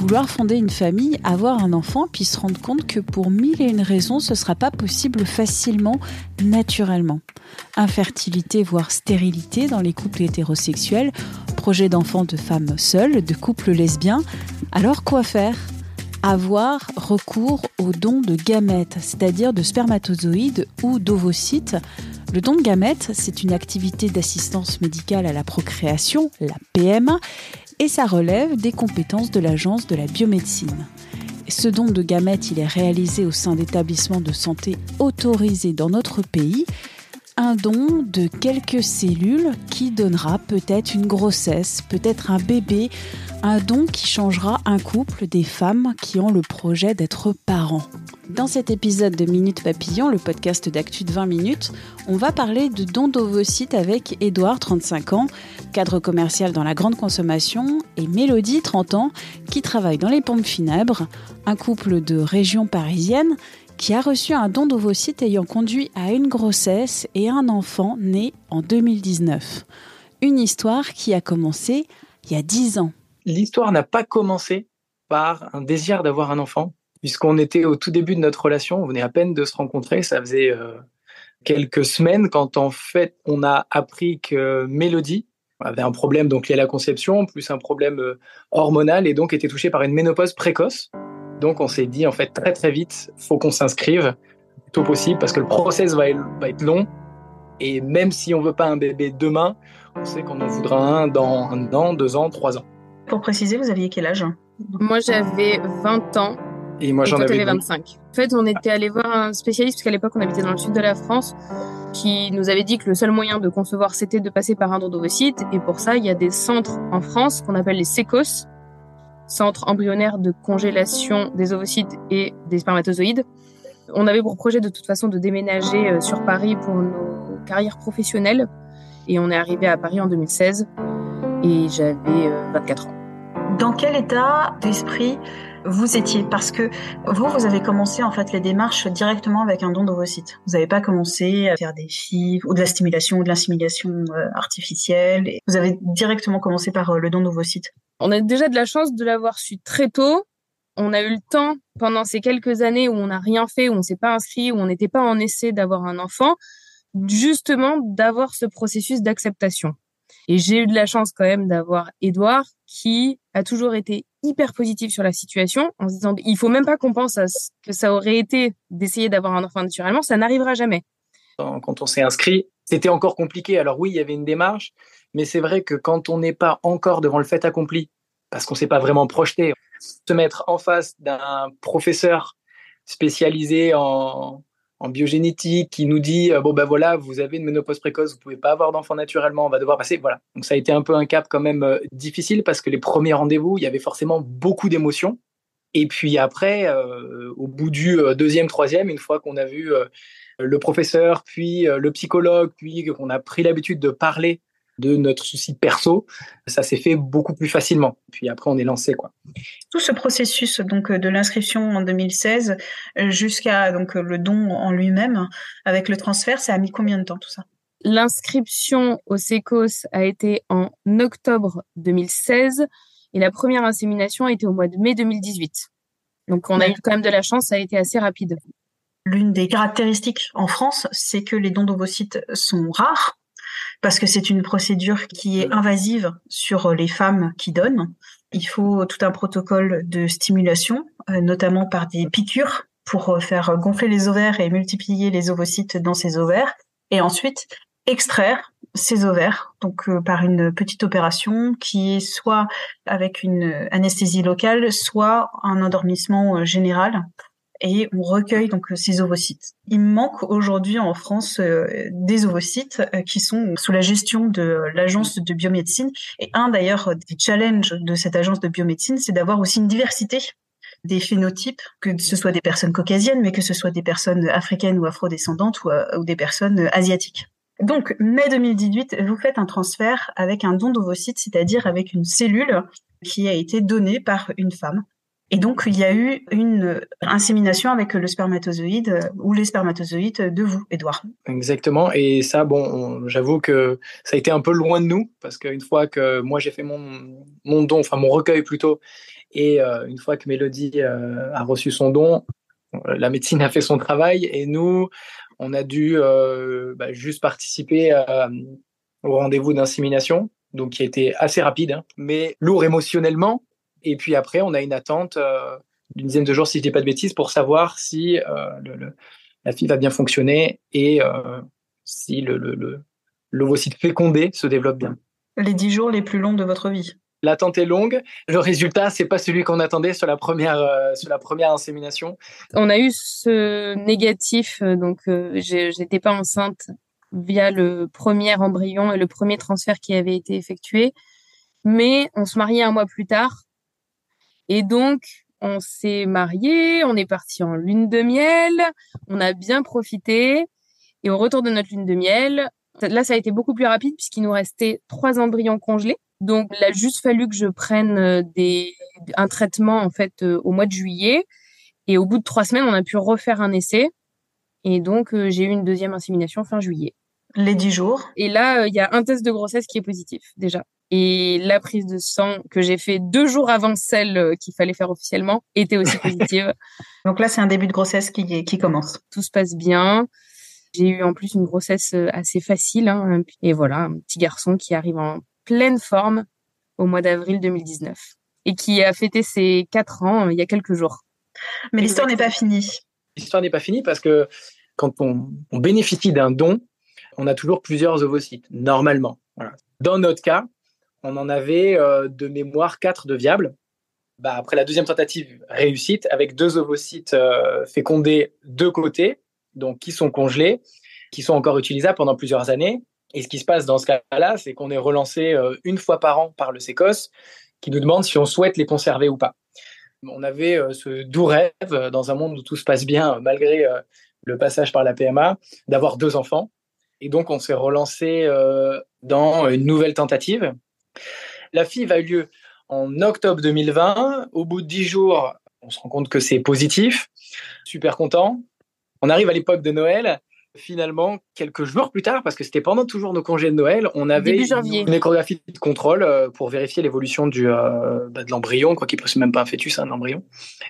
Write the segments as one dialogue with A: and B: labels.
A: Vouloir fonder une famille, avoir un enfant, puis se rendre compte que pour mille et une raisons, ce ne sera pas possible facilement, naturellement. Infertilité, voire stérilité dans les couples hétérosexuels, projet d'enfants de femmes seules, de couples lesbiens. Alors quoi faire? Avoir recours au don de gamètes, c'est-à-dire de spermatozoïdes ou d'ovocytes. Le don de gamètes, c'est une activité d'assistance médicale à la procréation, la PMA, et ça relève des compétences de l'Agence de la biomédecine. Ce don de gamètes, il est réalisé au sein d'établissements de santé autorisés dans notre pays. Un don de quelques cellules qui donnera peut-être une grossesse, peut-être un bébé, un don qui changera un couple des femmes qui ont le projet d'être parents. Dans cet épisode de Minute Papillon, le podcast d'actu de 20 minutes, on va parler de don d'ovocytes avec Édouard, 35 ans, cadre commercial dans la grande consommation, et Mélodie, 30 ans, qui travaille dans les pompes funèbres, un couple de région parisienne qui a reçu un don d'ovocytes ayant conduit à une grossesse et un enfant né en 2019. Une histoire qui a commencé il y a 10 ans
B: l'histoire n'a pas commencé par un désir d'avoir un enfant, puisqu'on était au tout début de notre relation, on venait à peine de se rencontrer, ça faisait euh, quelques semaines quand en fait on a appris que Mélodie avait un problème donc lié à la conception, plus un problème euh, hormonal et donc était touchée par une ménopause précoce. Donc on s'est dit en fait très très vite, faut qu'on s'inscrive le tôt possible parce que le process va, va être long et même si on veut pas un bébé demain, on sait qu'on en voudra un dans un an, deux ans, trois ans.
C: Pour préciser, vous aviez quel âge?
D: Moi, j'avais 20 ans.
B: Et moi, j'en avais
D: 25. En fait, on était allé voir un spécialiste, parce qu'à l'époque, on habitait dans le sud de la France, qui nous avait dit que le seul moyen de concevoir, c'était de passer par un don d'ovocytes. Et pour ça, il y a des centres en France qu'on appelle les SECOS, centres embryonnaires de congélation des ovocytes et des spermatozoïdes. On avait pour projet de toute façon de déménager euh, sur Paris pour nos carrières professionnelles. Et on est arrivé à Paris en 2016 et j'avais 24 euh, ans
C: dans quel état d'esprit vous étiez? Parce que vous, vous avez commencé en fait les démarches directement avec un don d'ovocytes. Vous n'avez pas commencé à faire des chiffres ou de la stimulation ou de l'insémination euh, artificielle. Vous avez directement commencé par euh, le don d'ovocytes.
D: On a déjà de la chance de l'avoir su très tôt. On a eu le temps pendant ces quelques années où on n'a rien fait, où on s'est pas inscrit, où on n'était pas en essai d'avoir un enfant, justement d'avoir ce processus d'acceptation. Et j'ai eu de la chance quand même d'avoir Edouard qui a toujours été hyper positif sur la situation en se disant il faut même pas qu'on pense à ce que ça aurait été d'essayer d'avoir un enfant naturellement, ça n'arrivera jamais.
B: Quand on s'est inscrit, c'était encore compliqué. Alors oui, il y avait une démarche, mais c'est vrai que quand on n'est pas encore devant le fait accompli, parce qu'on ne s'est pas vraiment projeté, se mettre en face d'un professeur spécialisé en, en biogénétique qui nous dit euh, bon ben voilà vous avez une ménopause précoce vous pouvez pas avoir d'enfant naturellement on va devoir passer. Voilà. Donc ça a été un peu un cap quand même euh, difficile parce que les premiers rendez-vous il y avait forcément beaucoup d'émotions. Et puis après euh, au bout du deuxième troisième une fois qu'on a vu le professeur puis le psychologue puis qu'on a pris l'habitude de parler de notre souci perso, ça s'est fait beaucoup plus facilement. Puis après, on est lancé, quoi.
C: Tout ce processus donc de l'inscription en 2016 jusqu'à donc le don en lui-même avec le transfert, ça a mis combien de temps tout ça?
D: L'inscription au SECOS a été en octobre 2016 et la première insémination a été au mois de mai 2018. Donc on a eu quand même de la chance, ça a été assez rapide.
C: L'une des caractéristiques en France, c'est que les dons d'ovocytes sont rares parce que c'est une procédure qui est invasive sur les femmes qui donnent. Il faut tout un protocole de stimulation, euh, notamment par des piqûres pour faire gonfler les ovaires et multiplier les ovocytes dans ces ovaires, et ensuite extraire ces ovaires, donc euh, par une petite opération qui est soit avec une anesthésie locale, soit un endormissement euh, général et on recueille donc ces ovocytes. Il manque aujourd'hui en France des ovocytes qui sont sous la gestion de l'agence de biomédecine. Et un d'ailleurs des challenges de cette agence de biomédecine, c'est d'avoir aussi une diversité des phénotypes, que ce soit des personnes caucasiennes, mais que ce soit des personnes africaines ou afrodescendantes ou, ou des personnes asiatiques. Donc, mai 2018, vous faites un transfert avec un don d'ovocytes, c'est-à-dire avec une cellule qui a été donnée par une femme. Et donc, il y a eu une insémination avec le spermatozoïde ou les spermatozoïdes de vous, Edouard.
B: Exactement. Et ça, bon, j'avoue que ça a été un peu loin de nous parce qu'une fois que moi j'ai fait mon, mon don, enfin mon recueil plutôt, et euh, une fois que Mélodie euh, a reçu son don, la médecine a fait son travail et nous, on a dû euh, bah, juste participer au rendez-vous d'insémination, donc qui a été assez rapide, hein, mais lourd émotionnellement et puis après, on a une attente euh, d'une dizaine de jours, si je dis pas de bêtises, pour savoir si euh, le, la fille va bien fonctionner et euh, si le, le, l'ovocyte fécondé se développe bien.
C: Les dix jours les plus longs de votre vie.
B: L'attente est longue. Le résultat, c'est pas celui qu'on attendait sur la première sur la première insémination.
D: On a eu ce négatif, donc j'étais pas enceinte via le premier embryon et le premier transfert qui avait été effectué, mais on se mariait un mois plus tard et donc, on s'est mariés, on est parti en lune de miel, on a bien profité. Et au retour de notre lune de miel, là, ça a été beaucoup plus rapide puisqu'il nous restait trois embryons congelés. Donc, il a juste fallu que je prenne euh, des, un traitement, en fait, euh, au mois de juillet. Et au bout de trois semaines, on a pu refaire un essai. Et donc, euh, j'ai eu une deuxième insémination fin juillet.
C: Les dix jours.
D: Et là, il y a un test de grossesse qui est positif, déjà. Et la prise de sang que j'ai fait deux jours avant celle euh, qu'il fallait faire officiellement était aussi positive.
C: Donc là, c'est un début de grossesse qui, qui commence.
D: Tout se passe bien. J'ai eu en plus une grossesse euh, assez facile. Hein. Et voilà, un petit garçon qui arrive en pleine forme au mois d'avril 2019 et qui a fêté ses quatre ans euh, il y a quelques jours.
C: Mais l'histoire n'est pas finie.
B: L'histoire n'est pas finie parce que quand on, on bénéficie d'un don, on a toujours plusieurs ovocytes, normalement. Voilà. Dans notre cas, on en avait euh, de mémoire quatre de viables. Bah, après la deuxième tentative réussite, avec deux ovocytes euh, fécondés de côté, donc qui sont congelés, qui sont encore utilisables pendant plusieurs années. Et ce qui se passe dans ce cas-là, c'est qu'on est relancé euh, une fois par an par le SECOS, qui nous demande si on souhaite les conserver ou pas. On avait ce doux rêve, dans un monde où tout se passe bien, malgré le passage par la PMA, d'avoir deux enfants. Et donc, on s'est relancé dans une nouvelle tentative la FIV a eu lieu en octobre 2020. Au bout de dix jours, on se rend compte que c'est positif. Super content. On arrive à l'époque de Noël. Finalement, quelques jours plus tard, parce que c'était pendant toujours nos congés de Noël, on avait une échographie de contrôle euh, pour vérifier l'évolution du euh, bah, de l'embryon, quoi qu'il ne même pas un fœtus, un embryon.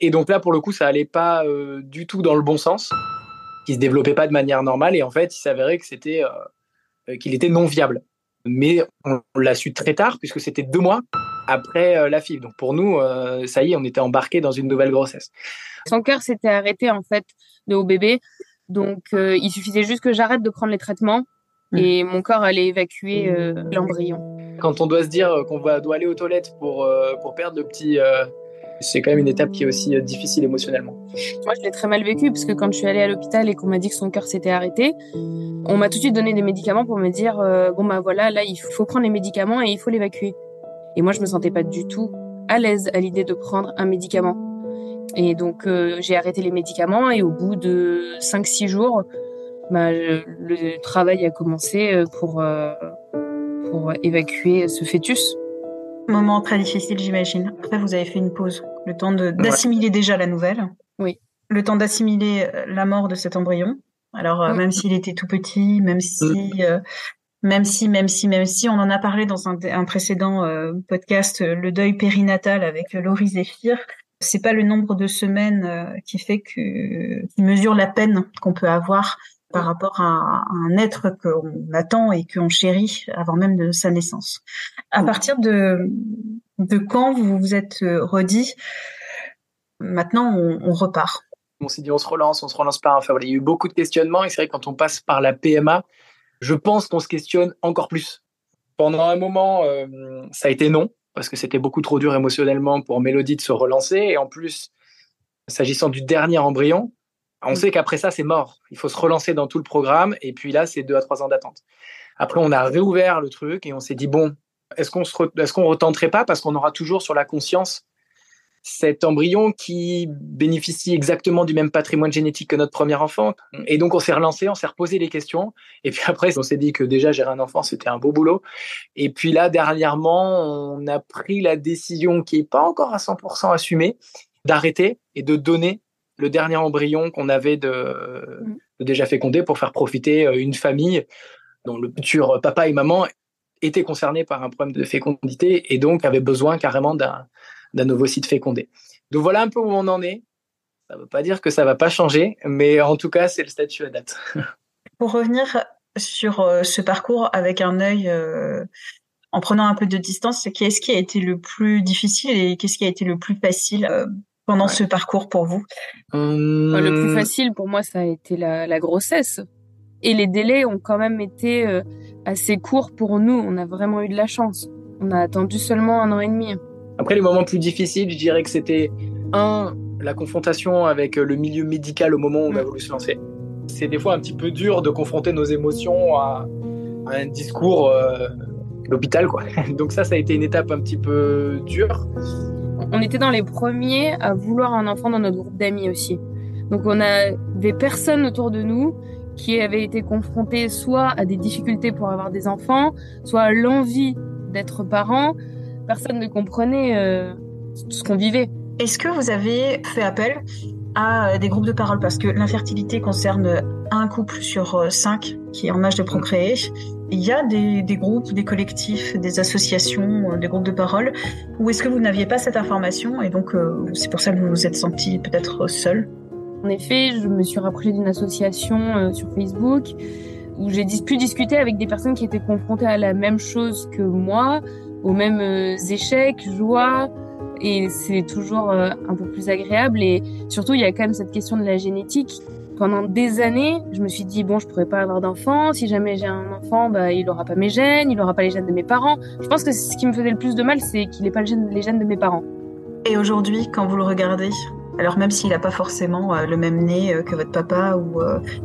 B: Et donc là, pour le coup, ça allait pas euh, du tout dans le bon sens. Il se développait pas de manière normale et en fait, il s'avérait que c'était qu'il était non viable mais on, l'a su très tard puisque c'était deux mois après euh, la FIV. Donc pour nous, euh, ça y est, on était embarqué dans une nouvelle grossesse.
D: Son cœur s'était arrêté en fait de haut bébé, donc euh, il suffisait juste que j'arrête de prendre les traitements mmh. et mon corps allait évacuer l'embryon.
B: Quand on doit se dire qu'on doit aller aux toilettes pour, pour perdre le petit c'est quand même une étape qui est aussi euh, difficile émotionnellement.
D: Moi, je l'ai très mal vécu parce que quand je suis allée à l'hôpital et qu'on m'a dit que son cœur s'était arrêté, on m'a tout de suite donné des médicaments pour me dire euh, bon bah voilà, là il faut prendre les médicaments et il faut l'évacuer. Et moi, je me sentais pas du tout à l'aise à l'idée de prendre un médicament. Et donc euh, j'ai arrêté les médicaments et au bout de 5-6 jours, bah, le travail a commencé pour pour évacuer ce fœtus.
C: Moment très difficile, j'imagine. Après, vous avez fait une pause. Le temps d'assimiler déjà la nouvelle.
D: Oui.
C: Le temps d'assimiler euh, la mort de cet embryon. Alors, euh, même s'il était tout petit, même si, mm. euh, même si, même si, même si, on en a parlé dans un, un précédent podcast, le deuil périnatal avec Laurie Zéphir. C'est pas le nombre de semaines qui fait que, qui mesure la peine qu'on peut avoir par rapport à, un être qu'on attend et qu'on chérit avant même de sa naissance. À partir de, de quand vous vous êtes euh, redit, maintenant on, repart?
B: On s'est dit on se relance, on se relance pas. Enfin il y a eu beaucoup de questionnements et c'est vrai que quand on passe par la PMA, je pense qu'on se questionne encore plus. Pendant un moment, euh, ça a été non parce que c'était beaucoup trop dur émotionnellement pour Mélodie de se relancer et en plus S'agissant du dernier embryon, on mm. sait qu'après ça, c'est mort. Il faut se relancer dans tout le programme. Et puis là, c'est deux à trois ans d'attente. Après, on a réouvert le truc et on s'est dit, bon, est-ce qu'on ne est qu'on retenterait pas parce qu'on aura toujours sur la conscience cet embryon qui bénéficie exactement du même patrimoine génétique que notre premier enfant. Et donc, on s'est relancé, on s'est reposé les questions. Et puis après, on s'est dit que déjà, gérer un enfant, c'était un beau boulot. Et puis là, dernièrement, on a pris la décision qui n'est pas encore à 100% assumée d'arrêter et de donner le dernier embryon qu'on avait de, de déjà fécondé pour faire profiter euh, une famille dont le futur papa et maman étaient concernés par un problème de fécondité et donc avaient besoin carrément d'un d'un ovocyte fécondé. Donc voilà un peu où on en est. Ça ne veut pas dire que ça ne va pas changer, mais en tout cas, c'est le statut à date.
C: Pour revenir sur euh, ce parcours avec un œil euh, en prenant un peu de distance, qu'est-ce qui a été le plus difficile et qu'est-ce qui a été le plus facile euh, pendant ce parcours pour vous?
D: Hum. Le plus facile pour moi, ça a été la, la, grossesse. Et les délais ont quand même été assez courts pour nous. On a vraiment eu de la chance. On a attendu seulement un an et demi.
B: Après, les moments plus difficiles, je dirais que c'était un, la confrontation avec le milieu médical au moment où on a mm. voulu se lancer. C'est des fois un petit peu dur de confronter nos émotions à, un discours euh, d'hôpital, quoi. Donc ça, ça a été une étape un petit peu dure.
D: On était dans les premiers à vouloir un enfant dans notre groupe d'amis aussi. Donc on avait personne autour de nous qui avait été confronté soit à des difficultés pour avoir des enfants, soit à l'envie d'être parent, personne ne comprenait euh, ce qu'on vivait.
C: Est-ce que vous avez fait appel à des groupes de parole? Parce que l'infertilité concerne un couple sur euh, cinq qui est en âge de procréer. Il y a des, groupes, des collectifs, des associations, des groupes de parole. Ou est-ce que vous n'aviez pas cette information et donc c'est pour ça que vous vous êtes senti peut-être seul
D: En effet, je me suis rapprochée d'une association sur Facebook où j'ai pu discuter avec des personnes qui étaient confrontées à la même chose que moi, aux mêmes euh, échecs, joies, et c'est toujours euh, un peu plus agréable. Et surtout, il y a quand même cette question de la génétique. Pendant des années, je me suis dit bon, je pourrais pas avoir d'enfant. Si jamais j'ai un enfant, bah, il aura pas mes gènes, il aura pas les gènes de mes parents. Je pense que ce qui me faisait le plus de mal, c'est qu'il n'ait pas les gènes de mes parents.
C: Et aujourd'hui, quand vous le regardez, alors même s'il n'a pas forcément euh, le même nez que votre papa ou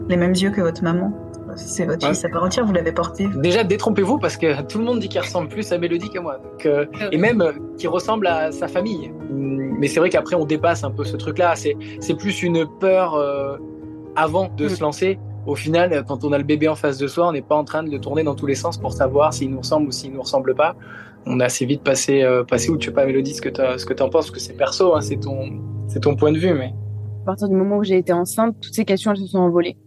C: les mêmes yeux que votre maman, c'est votre fils à part entière, vous l'avez porté.
B: Déjà, détrompez-vous parce que tout le monde dit qu'il ressemble plus à Mélodie qu'à moi. Euh, et même euh, qu'il ressemble à sa famille. Mais c'est vrai qu'après, on dépasse un peu ce truc-là. C'est plus une peur euh, avant de mm. se lancer. Au final, quand on a le bébé en face de soi, on n'est pas en train de le tourner dans tous les sens pour savoir s'il nous ressemble ou s'il nous ressemble pas. On a assez vite passé, passé où tu sais pas, Mélodie, ce que tu en penses, parce que c'est perso, hein, c'est ton, ton point de vue. Mais...
D: À partir du moment où j'ai été enceinte, toutes ces questions, elles se sont envolées.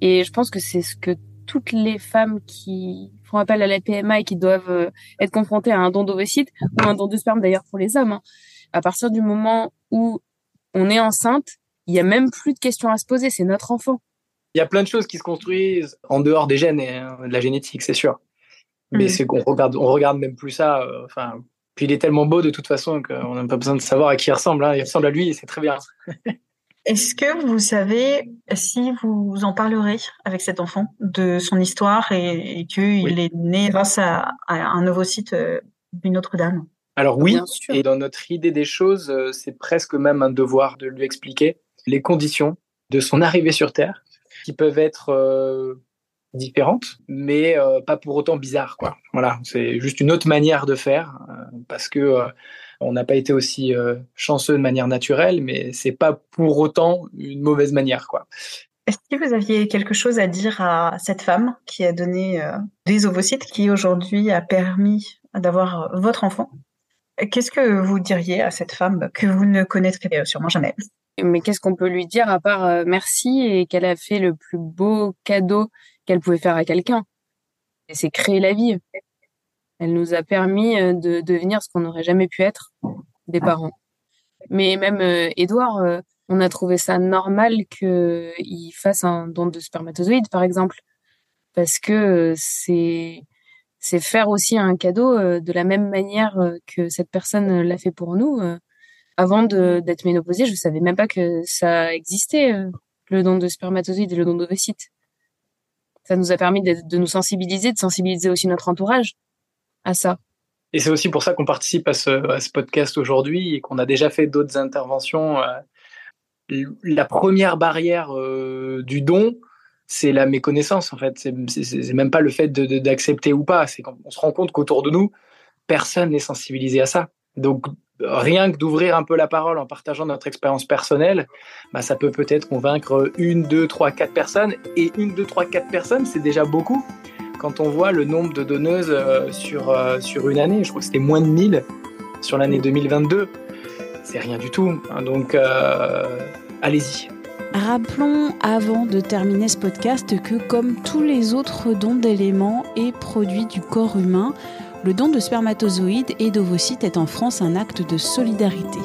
D: Et je pense que c'est ce que toutes les femmes qui font appel à la PMA et qui doivent euh, être confrontées à un don d'ovocyte ou un don de sperme d'ailleurs pour les hommes. Hein. À partir du moment où on est enceinte, il y a même plus de questions à se poser, c'est notre enfant.
B: Il y a plein de choses qui se construisent en dehors des gènes et euh, de la génétique, c'est sûr. Mais mm. c'est qu'on regarde, on regarde même plus ça. Euh, enfin, puis il est tellement beau de toute façon qu'on n'a pas besoin de savoir à qui il ressemble. Hein. Il ressemble à lui et c'est très bien.
C: Est-ce que vous savez si vous en parlerez avec cet enfant de son histoire et, qu'il est né grâce à, un ovocyte euh, d'une autre dame?
B: Alors oui, et dans notre idée des choses, euh, c'est presque même un devoir de lui expliquer les conditions de son arrivée sur Terre, qui peuvent être euh, différentes, mais pas pour autant bizarres. Quoi. Voilà, c'est juste une autre manière de faire, parce que on n'a pas été aussi euh, chanceux de manière naturelle, mais c'est pas pour autant une mauvaise manière, quoi.
C: Est-ce que vous aviez quelque chose à dire à cette femme qui a donné euh, des ovocytes, qui aujourd'hui a permis d'avoir euh, votre enfant? Qu'est-ce que vous diriez à cette femme que vous ne connaîtrez sûrement jamais?
D: Mais qu'est-ce qu'on peut lui dire à part merci et qu'elle a fait le plus beau cadeau qu'elle pouvait faire à quelqu'un? Et c'est créer la vie. Elle nous a permis euh, de devenir ce qu'on n'aurait jamais pu être, des parents. Mais même Edouard, euh, euh, on a trouvé ça normal qu'il fasse un don de spermatozoïdes, par exemple, parce que c'est c'est faire aussi un cadeau de la même manière que cette personne l'a fait pour nous. Avant d'être ménopausée, je savais même pas que ça existait, le don de spermatozoïdes et le don d'ovocytes. Ça nous a permis de, de nous sensibiliser, de sensibiliser aussi notre entourage à ça.
B: Et c'est aussi pour ça qu'on participe à ce, podcast aujourd'hui et qu'on a déjà fait d'autres interventions euh, la première barrière euh, du don, c'est la méconnaissance en fait. C'est même pas le fait d'accepter ou pas. C'est qu'on se rend compte qu'autour de nous, personne n'est sensibilisé à ça. Donc rien que d'ouvrir un peu la parole en partageant notre expérience personnelle, bah, ça peut peut-être convaincre une, deux, trois, quatre personnes. Et une, deux, trois, quatre personnes, c'est déjà beaucoup. Quand on voit le nombre de donneuses euh, sur, euh, sur une année, je crois que c'était moins de 1000 sur l'année 2022, c'est rien du tout. Hein. donc, euh, allez-y.
A: Rappelons avant de terminer ce podcast que comme tous les autres dons d'éléments et produits du corps humain, le don de spermatozoïdes et d'ovocytes est en France un acte de solidarité,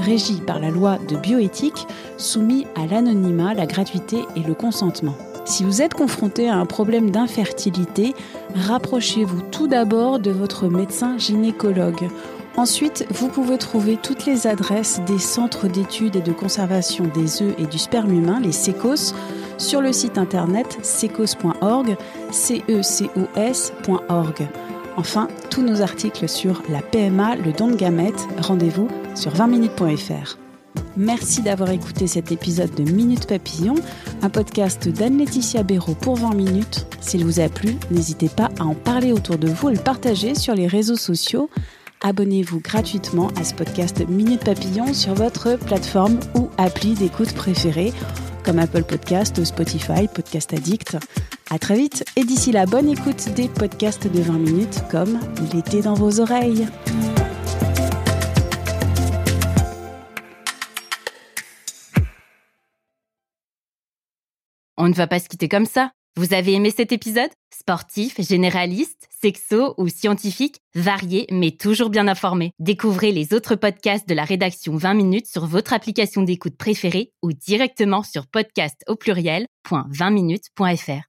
A: régi par la loi de bioéthique, soumis à l'anonymat, la gratuité et le consentement. Si vous êtes confronté à un problème d'infertilité, rapprochez-vous tout d'abord de votre médecin gynécologue. Ensuite, vous pouvez trouver toutes les adresses des centres d'études et de conservation des œufs et du sperme humain, les SECOS, sur le site internet secos.org, cecos.org. Enfin, tous nos articles sur la PMA, le don de gamètes, rendez-vous sur 20minutes.fr. Merci d'avoir écouté cet épisode de Minute Papillon, un podcast d'Anne-Laetitia Béraud pour 20 minutes. S'il vous a plu, n'hésitez pas à en parler autour de vous le partager sur les réseaux sociaux. Abonnez-vous gratuitement à ce podcast Minute Papillon sur votre plateforme ou appli d'écoute préférée, comme Apple Podcast, Spotify, Podcast Addict. À très vite et d'ici là, bonne écoute des podcasts de 20 minutes comme L'été dans vos oreilles.
E: On ne va pas se quitter comme ça. Vous avez aimé cet épisode? Sportif, généraliste, sexo ou scientifique, varié mais toujours bien informé. Découvrez les autres podcasts de la rédaction 20 minutes sur votre application d'écoute préférée ou directement sur podcast au pluriel.20minutes.fr